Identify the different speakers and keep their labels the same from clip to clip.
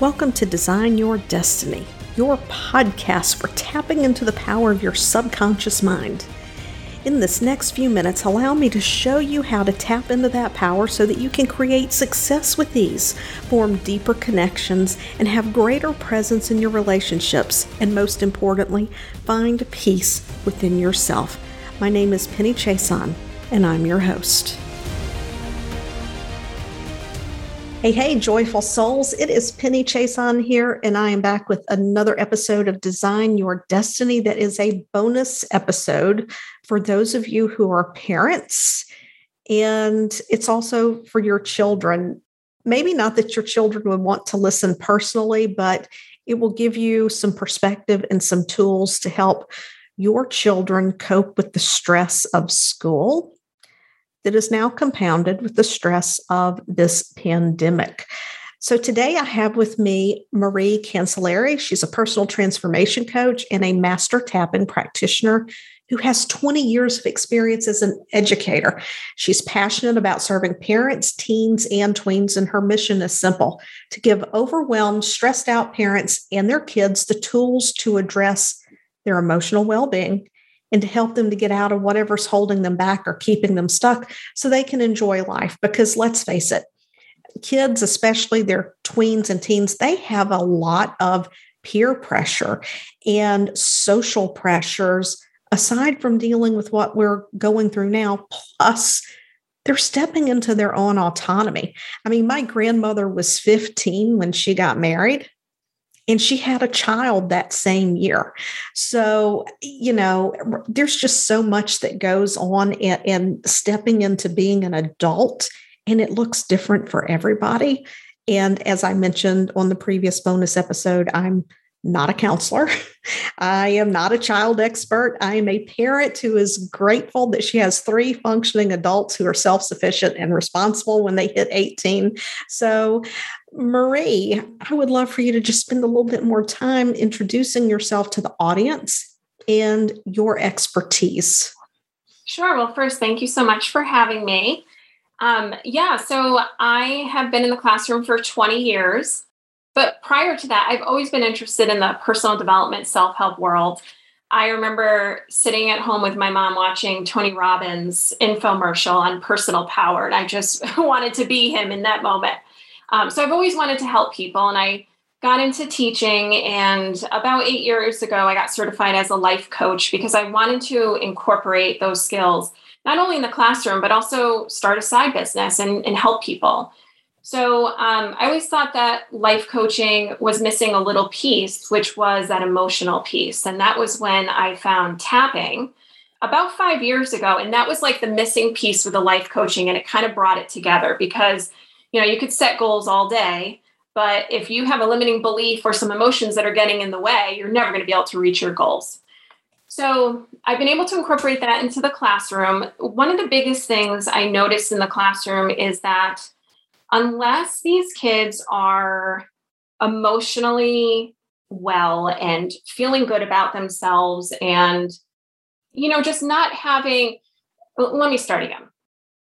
Speaker 1: Welcome to Design Your Destiny, your podcast for tapping into the power of your subconscious mind. In this next few minutes, allow me to show you how to tap into that power so that you can create success with ease, form deeper connections, and have greater presence in your relationships, and most importantly, find peace within yourself. My name is Penny Chason, and I'm your host. Hey, hey, joyful souls. It is Penny Chason here, and I am back with another episode of Design Your Destiny that is a bonus episode for those of you who are parents. And it's also for your children. Maybe not that your children would want to listen personally, but it will give you some perspective and some tools to help your children cope with the stress of school that is now compounded with the stress of this pandemic. So today I have with me Marie Cancellieri. She's a personal transformation coach and a master tapping practitioner who has 20 years of experience as an educator. She's passionate about serving parents, teens, and tweens, and her mission is simple to give overwhelmed, stressed out parents and their kids the tools to address their emotional well being and to help them to get out of whatever's holding them back or keeping them stuck so they can enjoy life. Because let's face it, kids, especially their tweens and teens, they have a lot of peer pressure and social pressures aside from dealing with what we're going through now. Plus, they're stepping into their own autonomy. I mean, my grandmother was 15 when she got married and she had a child that same year. So, you know, there's just so much that goes on in stepping into being an adult, and it looks different for everybody. And as I mentioned on the previous bonus episode, I'm not a counselor. I am not a child expert. I am a parent who is grateful that she has three functioning adults who are self sufficient and responsible when they hit 18. So, Marie, I would love for you to just spend a little bit more time introducing yourself to the audience and your expertise.
Speaker 2: Sure. Well, first, thank you so much for having me. Um, yeah, so I have been in the classroom for 20 years. But prior to that, I've always been interested in the personal development, self help world. I remember sitting at home with my mom watching Tony Robbins' infomercial on personal power, and I just wanted to be him in that moment. Um, so I've always wanted to help people, and I got into teaching. And about eight years ago, I got certified as a life coach because I wanted to incorporate those skills not only in the classroom, but also start a side business and, and help people. So um, I always thought that life coaching was missing a little piece, which was that emotional piece. And that was when I found tapping about five years ago. And that was like the missing piece with the life coaching. And it kind of brought it together because, you know, you could set goals all day. But if you have a limiting belief or some emotions that are getting in the way, you're never going to be able to reach your goals. So I've been able to incorporate that into the classroom. One of the biggest things I noticed in the classroom is that unless these kids are emotionally well and feeling good about themselves and you know just not having let me start again.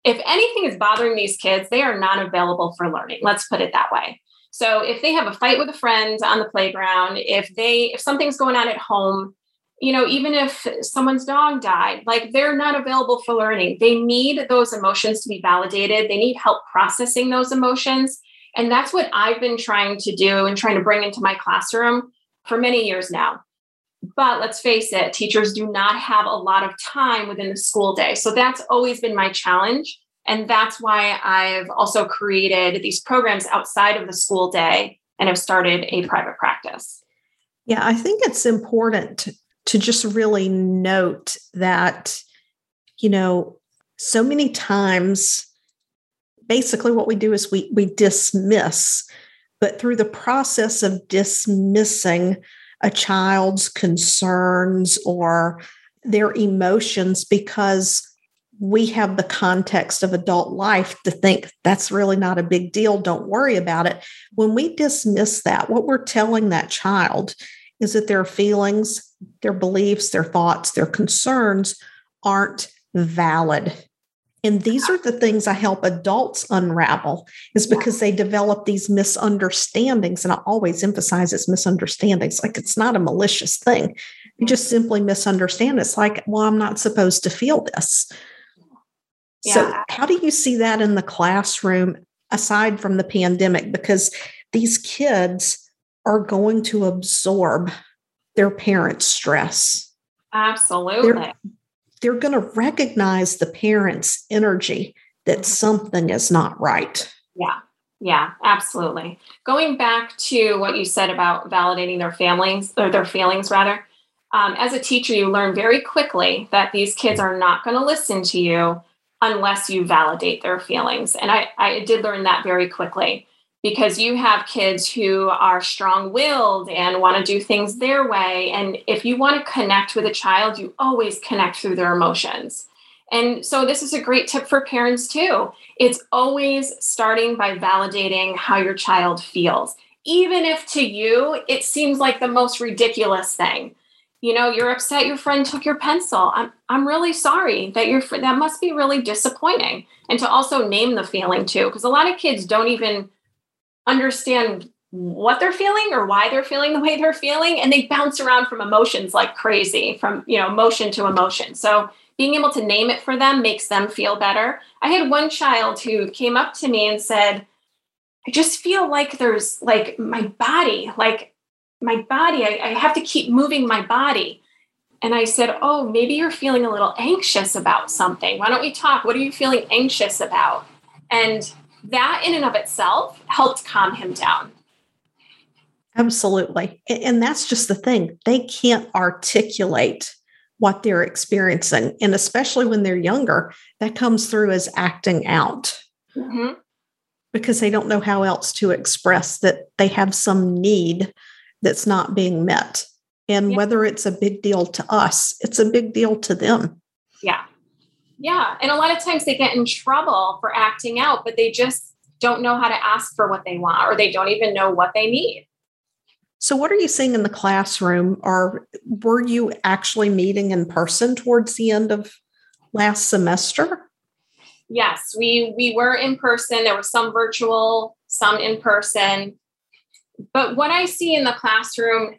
Speaker 2: If anything is bothering these kids they are not available for learning. Let's put it that way. So if they have a fight with a friend on the playground if they if something's going on at home you know, even if someone's dog died, like they're not available for learning. They need those emotions to be validated. They need help processing those emotions. And that's what I've been trying to do and trying to bring into my classroom for many years now. But let's face it, teachers do not have a lot of time within the school day. So that's always been my challenge. And that's why I've also created these programs outside of the school day and have started a private practice.
Speaker 1: Yeah, I think it's important to just really note that, you know, so many times, basically what we do is we, we dismiss, but through the process of dismissing a child's concerns or their emotions because we have the context of adult life to think that's really not a big deal. Don't worry about it. When we dismiss that, what we're telling that child is that their feelings, their beliefs, their thoughts, their concerns aren't valid. And these are the things I help adults unravel, is because they develop these misunderstandings. And I always emphasize it's misunderstandings. Like it's not a malicious thing. You just mm-hmm. simply misunderstand. It's like, well, I'm not supposed to feel this. Yeah. So, how do you see that in the classroom aside from the pandemic? Because these kids are going to absorb their parents' stress.
Speaker 2: Absolutely.
Speaker 1: They're, they're going to recognize the parents' energy that mm-hmm. something is not right.
Speaker 2: Yeah. Yeah, absolutely. Going back to what you said about validating their families or their feelings rather, um, as a teacher, you learn very quickly that these kids are not going to listen to you unless you validate their feelings. And I, I did learn that very quickly because you have kids who are strong willed and want to do things their way. And if you want to connect with a child, you always connect through their emotions. And so, this is a great tip for parents too. It's always starting by validating how your child feels, even if to you it seems like the most ridiculous thing you know you're upset your friend took your pencil i'm i'm really sorry that your that must be really disappointing and to also name the feeling too because a lot of kids don't even understand what they're feeling or why they're feeling the way they're feeling and they bounce around from emotions like crazy from you know emotion to emotion so being able to name it for them makes them feel better i had one child who came up to me and said i just feel like there's like my body like my body, I, I have to keep moving my body. And I said, Oh, maybe you're feeling a little anxious about something. Why don't we talk? What are you feeling anxious about? And that, in and of itself, helped calm him down.
Speaker 1: Absolutely. And that's just the thing. They can't articulate what they're experiencing. And especially when they're younger, that comes through as acting out mm-hmm. because they don't know how else to express that they have some need that's not being met. And yeah. whether it's a big deal to us, it's a big deal to them.
Speaker 2: Yeah. Yeah. And a lot of times they get in trouble for acting out, but they just don't know how to ask for what they want or they don't even know what they need.
Speaker 1: So, what are you seeing in the classroom? Or were you actually meeting in person towards the end of last semester?
Speaker 2: Yes, we we were in person. There was some virtual, some in person. But what I see in the classroom,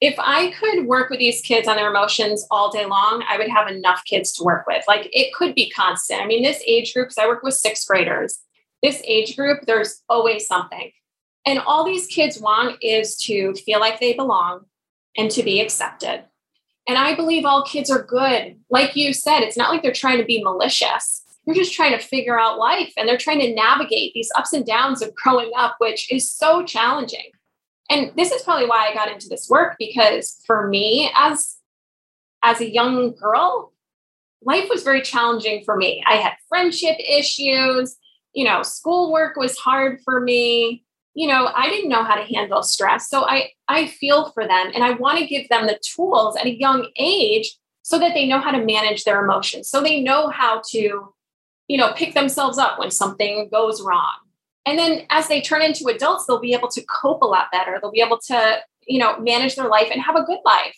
Speaker 2: if I could work with these kids on their emotions all day long, I would have enough kids to work with. Like it could be constant. I mean, this age group, I work with sixth graders, this age group, there's always something. And all these kids want is to feel like they belong and to be accepted. And I believe all kids are good. Like you said, it's not like they're trying to be malicious they're just trying to figure out life and they're trying to navigate these ups and downs of growing up, which is so challenging. And this is probably why I got into this work because for me as as a young girl, life was very challenging for me. I had friendship issues, you know, schoolwork was hard for me. You know, I didn't know how to handle stress. So I I feel for them and I want to give them the tools at a young age so that they know how to manage their emotions. So they know how to you know, pick themselves up when something goes wrong. And then as they turn into adults, they'll be able to cope a lot better. They'll be able to, you know, manage their life and have a good life.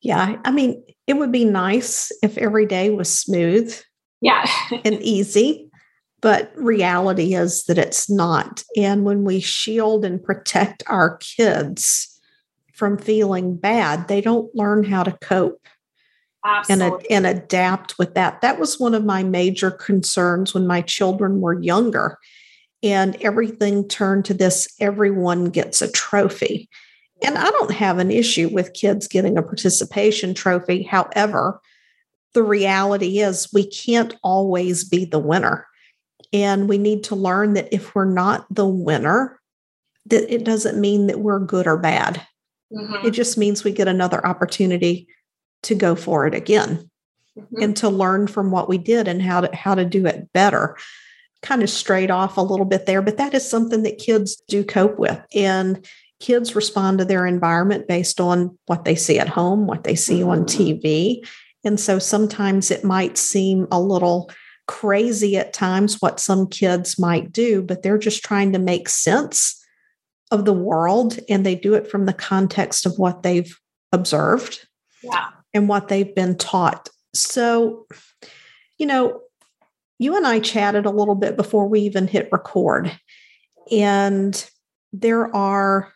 Speaker 1: Yeah. I mean, it would be nice if every day was smooth.
Speaker 2: Yeah.
Speaker 1: and easy. But reality is that it's not. And when we shield and protect our kids from feeling bad, they don't learn how to cope.
Speaker 2: Absolutely.
Speaker 1: and, and adapt with that. That was one of my major concerns when my children were younger. And everything turned to this everyone gets a trophy. And I don't have an issue with kids getting a participation trophy. However, the reality is we can't always be the winner. And we need to learn that if we're not the winner, that it doesn't mean that we're good or bad. Mm-hmm. It just means we get another opportunity to go for it again mm-hmm. and to learn from what we did and how to how to do it better kind of straight off a little bit there but that is something that kids do cope with and kids respond to their environment based on what they see at home what they see on mm-hmm. tv and so sometimes it might seem a little crazy at times what some kids might do but they're just trying to make sense of the world and they do it from the context of what they've observed
Speaker 2: yeah
Speaker 1: and what they've been taught. So, you know, you and I chatted a little bit before we even hit record. And there are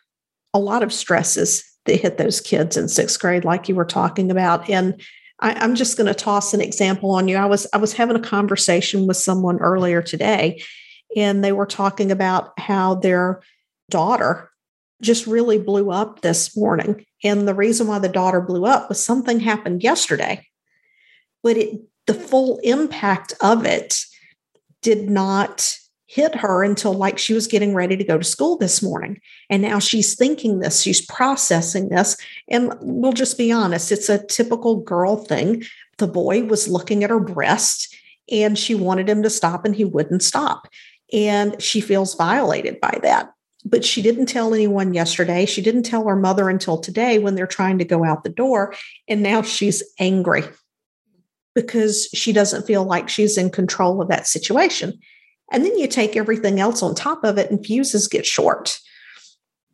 Speaker 1: a lot of stresses that hit those kids in sixth grade, like you were talking about. And I, am just going to toss an example on you. I was I was having a conversation with someone earlier today, and they were talking about how their daughter just really blew up this morning. And the reason why the daughter blew up was something happened yesterday, but it the full impact of it did not hit her until like she was getting ready to go to school this morning. And now she's thinking this, she's processing this. And we'll just be honest, it's a typical girl thing. The boy was looking at her breast and she wanted him to stop and he wouldn't stop. And she feels violated by that. But she didn't tell anyone yesterday. She didn't tell her mother until today when they're trying to go out the door. And now she's angry because she doesn't feel like she's in control of that situation. And then you take everything else on top of it, and fuses get short.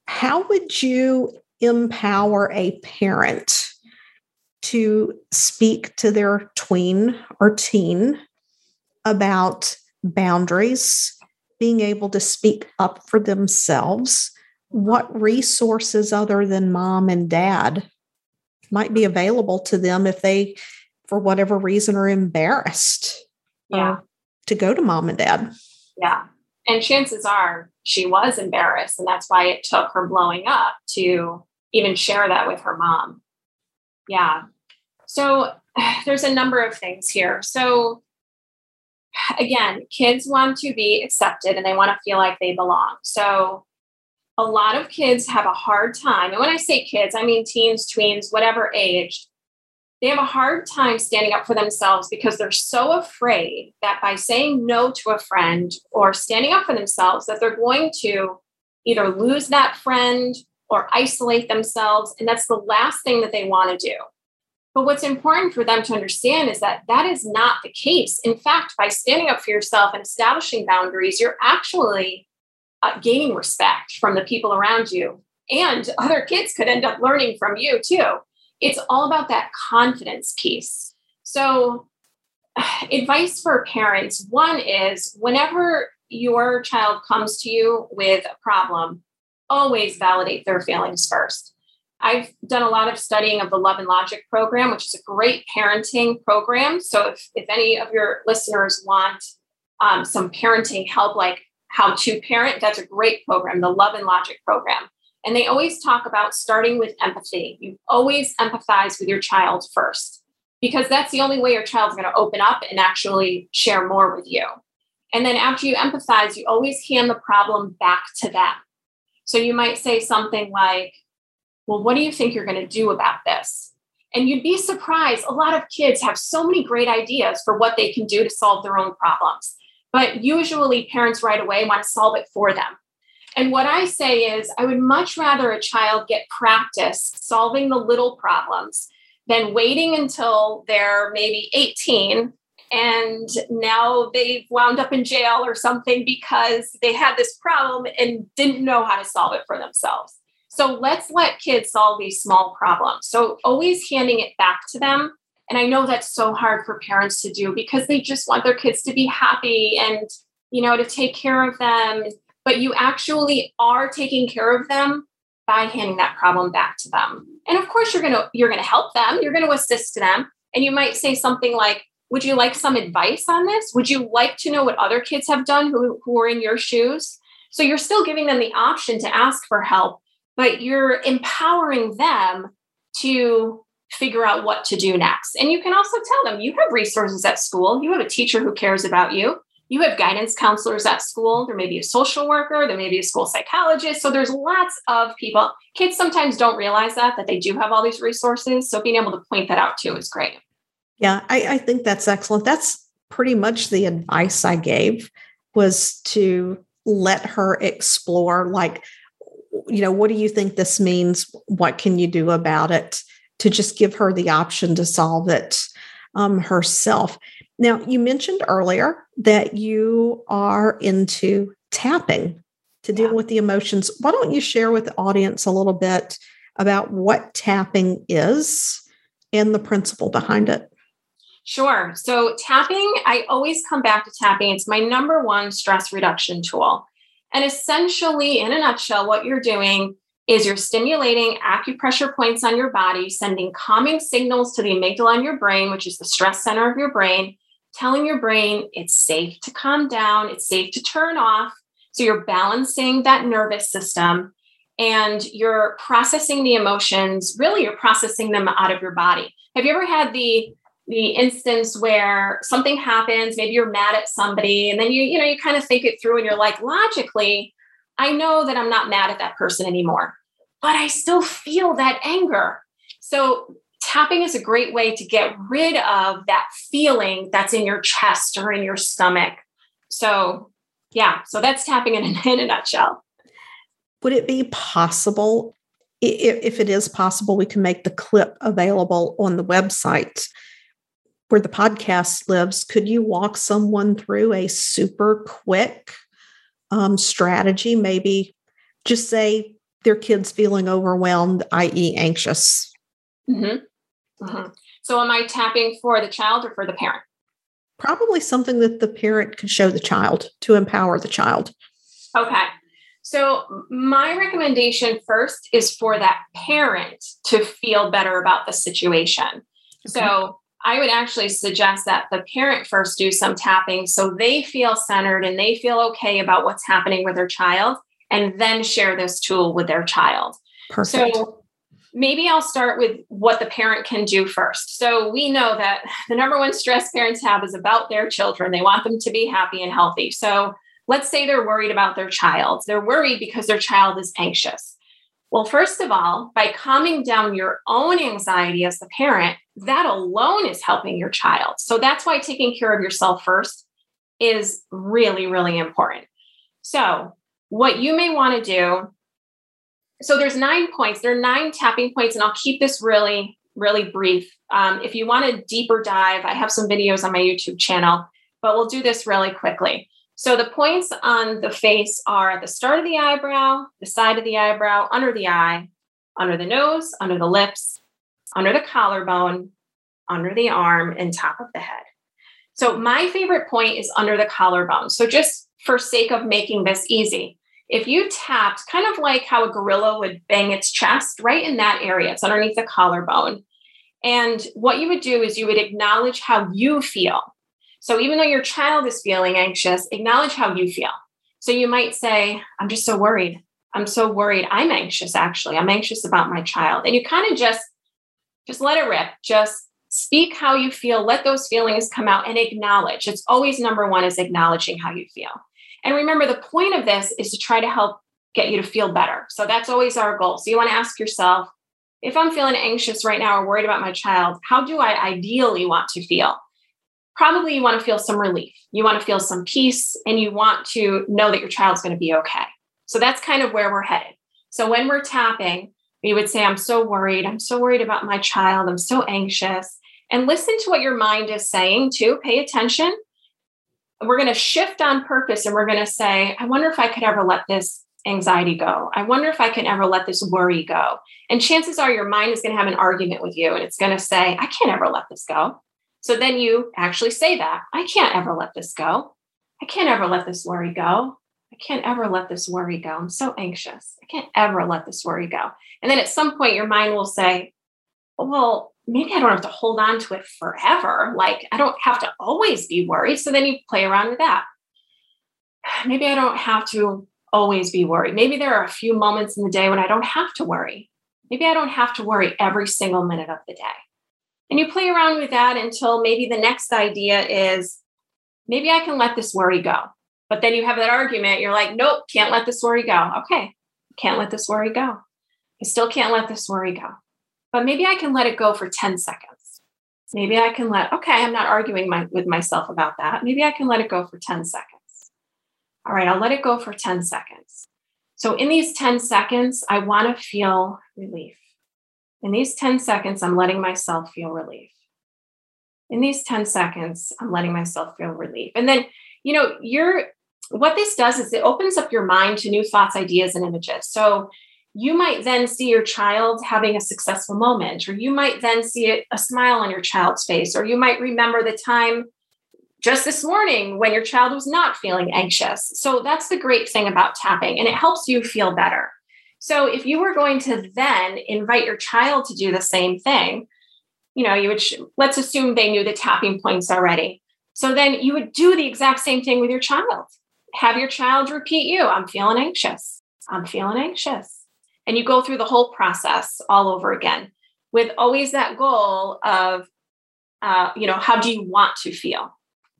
Speaker 1: How would you empower a parent to speak to their tween or teen about boundaries, being able to speak up for themselves? What resources other than mom and dad might be available to them if they for whatever reason are embarrassed uh,
Speaker 2: yeah.
Speaker 1: to go to mom and dad.
Speaker 2: Yeah. And chances are she was embarrassed. And that's why it took her blowing up to even share that with her mom. Yeah. So there's a number of things here. So again, kids want to be accepted and they want to feel like they belong. So a lot of kids have a hard time. And when I say kids, I mean teens, tweens, whatever age, they have a hard time standing up for themselves because they're so afraid that by saying no to a friend or standing up for themselves that they're going to either lose that friend or isolate themselves and that's the last thing that they want to do. But what's important for them to understand is that that is not the case. In fact by standing up for yourself and establishing boundaries you're actually uh, gaining respect from the people around you. And other kids could end up learning from you too it's all about that confidence piece. So, advice for parents one is whenever your child comes to you with a problem, always validate their feelings first. I've done a lot of studying of the Love and Logic program, which is a great parenting program. So, if, if any of your listeners want um, some parenting help, like how to parent, that's a great program, the Love and Logic program. And they always talk about starting with empathy. You always empathize with your child first, because that's the only way your child's going to open up and actually share more with you. And then after you empathize, you always hand the problem back to them. So you might say something like, Well, what do you think you're going to do about this? And you'd be surprised. A lot of kids have so many great ideas for what they can do to solve their own problems. But usually, parents right away want to solve it for them. And what I say is, I would much rather a child get practice solving the little problems than waiting until they're maybe 18 and now they've wound up in jail or something because they had this problem and didn't know how to solve it for themselves. So let's let kids solve these small problems. So always handing it back to them. And I know that's so hard for parents to do because they just want their kids to be happy and, you know, to take care of them but you actually are taking care of them by handing that problem back to them. And of course you're going to you're going to help them, you're going to assist them, and you might say something like, "Would you like some advice on this? Would you like to know what other kids have done who who are in your shoes?" So you're still giving them the option to ask for help, but you're empowering them to figure out what to do next. And you can also tell them you have resources at school, you have a teacher who cares about you you have guidance counselors at school. There may be a social worker, there may be a school psychologist. So there's lots of people. Kids sometimes don't realize that, that they do have all these resources. So being able to point that out too is great.
Speaker 1: Yeah, I, I think that's excellent. That's pretty much the advice I gave was to let her explore like you know what do you think this means what can you do about it to just give her the option to solve it um, herself now, you mentioned earlier that you are into tapping to deal yeah. with the emotions. Why don't you share with the audience a little bit about what tapping is and the principle behind it?
Speaker 2: Sure. So, tapping, I always come back to tapping. It's my number one stress reduction tool. And essentially, in a nutshell, what you're doing is you're stimulating acupressure points on your body, sending calming signals to the amygdala in your brain, which is the stress center of your brain, telling your brain it's safe to calm down, it's safe to turn off. So you're balancing that nervous system and you're processing the emotions. Really, you're processing them out of your body. Have you ever had the the instance where something happens, maybe you're mad at somebody, and then you, you know, you kind of think it through and you're like, logically, I know that I'm not mad at that person anymore, but I still feel that anger. So, tapping is a great way to get rid of that feeling that's in your chest or in your stomach. So, yeah, so that's tapping in, in a nutshell.
Speaker 1: Would it be possible, if it is possible, we can make the clip available on the website where the podcast lives? Could you walk someone through a super quick um, strategy, maybe just say their kids feeling overwhelmed, i.e., anxious.
Speaker 2: Mm-hmm. Mm-hmm. So, am I tapping for the child or for the parent?
Speaker 1: Probably something that the parent could show the child to empower the child.
Speaker 2: Okay. So, my recommendation first is for that parent to feel better about the situation. Okay. So, I would actually suggest that the parent first do some tapping so they feel centered and they feel okay about what's happening with their child, and then share this tool with their child. Perfect. So maybe I'll start with what the parent can do first. So we know that the number one stress parents have is about their children. They want them to be happy and healthy. So let's say they're worried about their child. They're worried because their child is anxious. Well, first of all, by calming down your own anxiety as the parent, that alone is helping your child. So that's why taking care of yourself first is really, really important. So, what you may want to do so there's nine points there are nine tapping points and i'll keep this really really brief um, if you want a deeper dive i have some videos on my youtube channel but we'll do this really quickly so the points on the face are at the start of the eyebrow, the side of the eyebrow, under the eye, under the nose, under the lips, under the collarbone, under the arm, and top of the head. So my favorite point is under the collarbone. So just for sake of making this easy, if you tapped kind of like how a gorilla would bang its chest right in that area, it's underneath the collarbone. And what you would do is you would acknowledge how you feel. So even though your child is feeling anxious, acknowledge how you feel. So you might say, I'm just so worried. I'm so worried. I'm anxious actually. I'm anxious about my child. And you kind of just just let it rip. Just speak how you feel. Let those feelings come out and acknowledge. It's always number 1 is acknowledging how you feel. And remember the point of this is to try to help get you to feel better. So that's always our goal. So you want to ask yourself, if I'm feeling anxious right now or worried about my child, how do I ideally want to feel? probably you want to feel some relief. You want to feel some peace and you want to know that your child's going to be okay. So that's kind of where we're headed. So when we're tapping, we would say, I'm so worried. I'm so worried about my child. I'm so anxious. And listen to what your mind is saying too. Pay attention. We're going to shift on purpose and we're going to say, I wonder if I could ever let this anxiety go. I wonder if I can ever let this worry go. And chances are your mind is going to have an argument with you and it's going to say, I can't ever let this go. So then you actually say that I can't ever let this go. I can't ever let this worry go. I can't ever let this worry go. I'm so anxious. I can't ever let this worry go. And then at some point, your mind will say, well, maybe I don't have to hold on to it forever. Like I don't have to always be worried. So then you play around with that. Maybe I don't have to always be worried. Maybe there are a few moments in the day when I don't have to worry. Maybe I don't have to worry every single minute of the day. And you play around with that until maybe the next idea is maybe I can let this worry go. But then you have that argument. You're like, nope, can't let this worry go. Okay, can't let this worry go. I still can't let this worry go. But maybe I can let it go for 10 seconds. Maybe I can let, okay, I'm not arguing my, with myself about that. Maybe I can let it go for 10 seconds. All right, I'll let it go for 10 seconds. So in these 10 seconds, I want to feel relief. In these 10 seconds, I'm letting myself feel relief. In these 10 seconds, I'm letting myself feel relief. And then, you know, you're what this does is it opens up your mind to new thoughts, ideas, and images. So you might then see your child having a successful moment, or you might then see a, smile on your child's face, or you might remember the time just this morning when your child was not feeling anxious. So that's the great thing about tapping, and it helps you feel better. So if you were going to then invite your child to do the same thing, you know, you would, let's assume they knew the tapping points already. So then you would do the exact same thing with your child. Have your child repeat you, I'm feeling anxious. I'm feeling anxious and you go through the whole process all over again with always that goal of uh, you know how do you want to feel?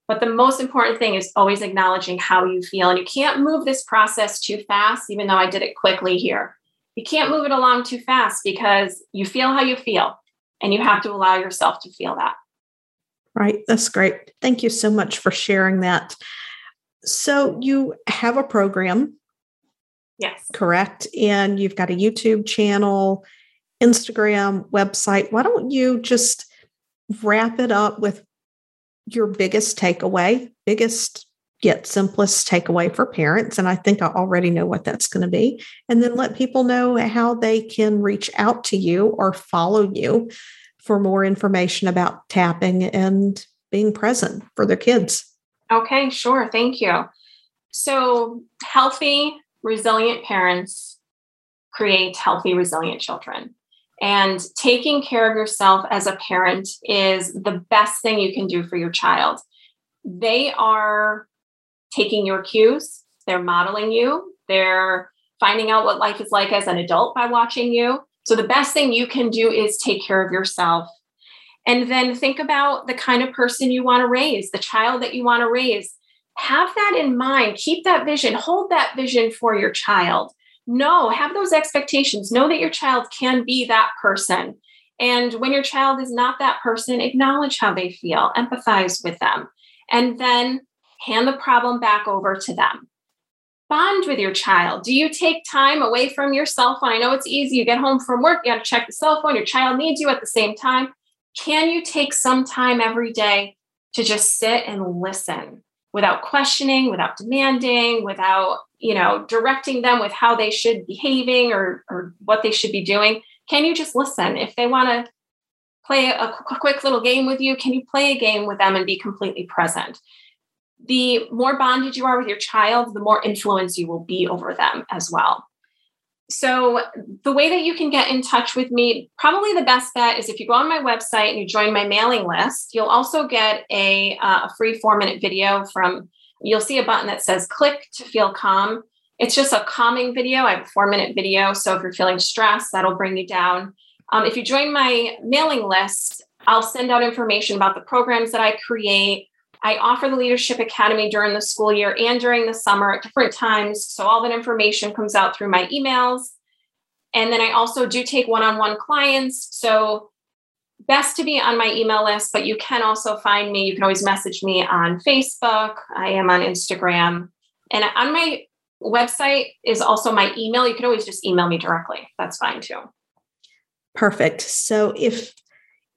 Speaker 2: But the most important thing is always acknowledging how you feel. And you can't move this process too fast even though i did it quickly here. You can't move it along too fast because you feel how you feel and you have to allow yourself to feel that.
Speaker 1: Right. That's great. Thank you so much for sharing that. So you have a program
Speaker 2: Yes.
Speaker 1: Correct. And you've got a YouTube channel, Instagram, website. Why don't you just wrap it up with your biggest takeaway, biggest yet simplest takeaway for parents? And I think I already know what that's going to be. And then let people know how they can reach out to you or follow you for more information about tapping and being present for their kids.
Speaker 2: Okay, sure. Thank you. So, healthy resilient parents create healthy, resilient children. And taking care of yourself as a parent is the best thing you can do for your child. They are taking your cues, they're modeling you, they're finding out what life is like as an adult by watching you. So, the best thing you can do is take care of yourself. And then think about the kind of person you want to raise, the child that you want to raise have that in mind. Keep that vision, hold that vision for your child. No, have those expectations. Know that your child can be that person. And when your child is not that person, acknowledge how they feel, empathize with them, and then hand the problem back over to them. Bond with your child. Do you take time away from your cell phone? I know it's easy. You get home from work, you got to check the cell phone. Your child needs you at the same time. Can you take some time every day to just sit and listen? Without questioning, without demanding, without, you know, directing them with how they should be behaving or, or what they should be doing. Can you just listen? If they want to play a quick little game with you, can you play a game with them and be completely present? The more bonded you are with your child, the more influence you will be over them as well. So, the way that you can get in touch with me, probably the best bet is if you go on my website and you join my mailing list, you'll also get a, uh, a free four minute video from, you'll see a button that says click to feel calm. It's just a calming video. I have a four minute video. So, if you're feeling stressed, that'll bring you down. Um, if you join my mailing list, I'll send out information about the programs that I create, I offer the Leadership Academy during the school year and during the summer at different times. So all that information comes out through my emails. And then I also do take one on one clients. So best to be on my email list, but you can also find me. You can always message me on Facebook. I am on Instagram. And on my website is also my email. You can always just email me directly. That's fine too.
Speaker 1: Perfect. So if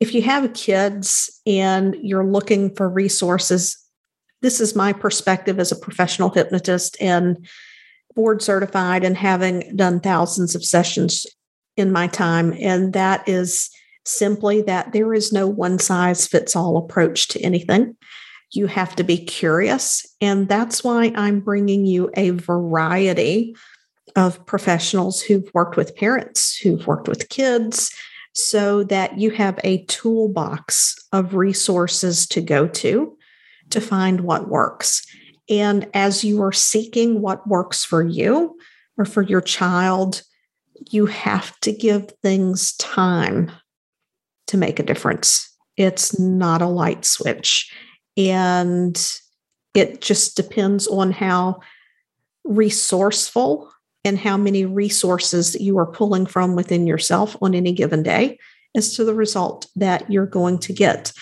Speaker 1: if you have kids and you're looking for resources, this is my perspective as a professional hypnotist and board certified and having done thousands of sessions in my time. And that is simply that there is no one size fits all approach to anything. You have to be curious. And that's why I'm bringing you a variety of professionals who've worked with parents, who've worked with kids, so that you have a toolbox of resources to go to to find what works. And as you are seeking what works for you or for your child, you have to give things time to make a difference. It's not a light switch. And it just depends on how resourceful and how many resources you are pulling from within yourself on any given day as to the result that you're going to get.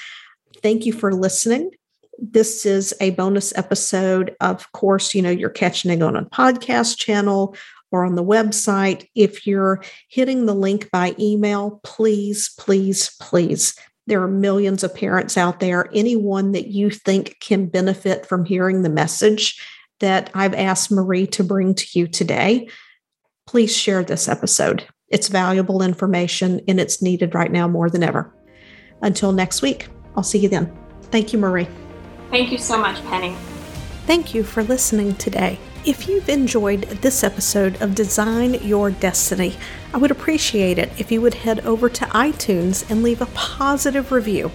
Speaker 1: Thank you for listening. This is a bonus episode. Of course, you know, you're catching it on a podcast channel or on the website. If you're hitting the link by email, please, please, please. There are millions of parents out there. Anyone that you think can benefit from hearing the message that I've asked Marie to bring to you today, please share this episode. It's valuable information and it's needed right now more than ever. Until next week, I'll see you then. Thank you, Marie.
Speaker 2: Thank you so much, Penny.
Speaker 1: Thank you for listening today. If you've enjoyed this episode of Design Your Destiny, I would appreciate it if you would head over to iTunes and leave a positive review.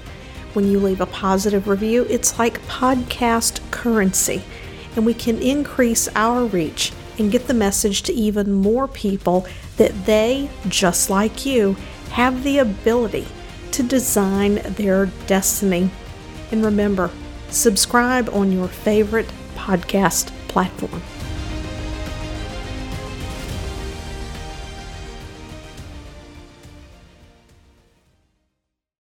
Speaker 1: When you leave a positive review, it's like podcast currency, and we can increase our reach and get the message to even more people that they, just like you, have the ability to design their destiny. And remember, subscribe on your favorite podcast platform.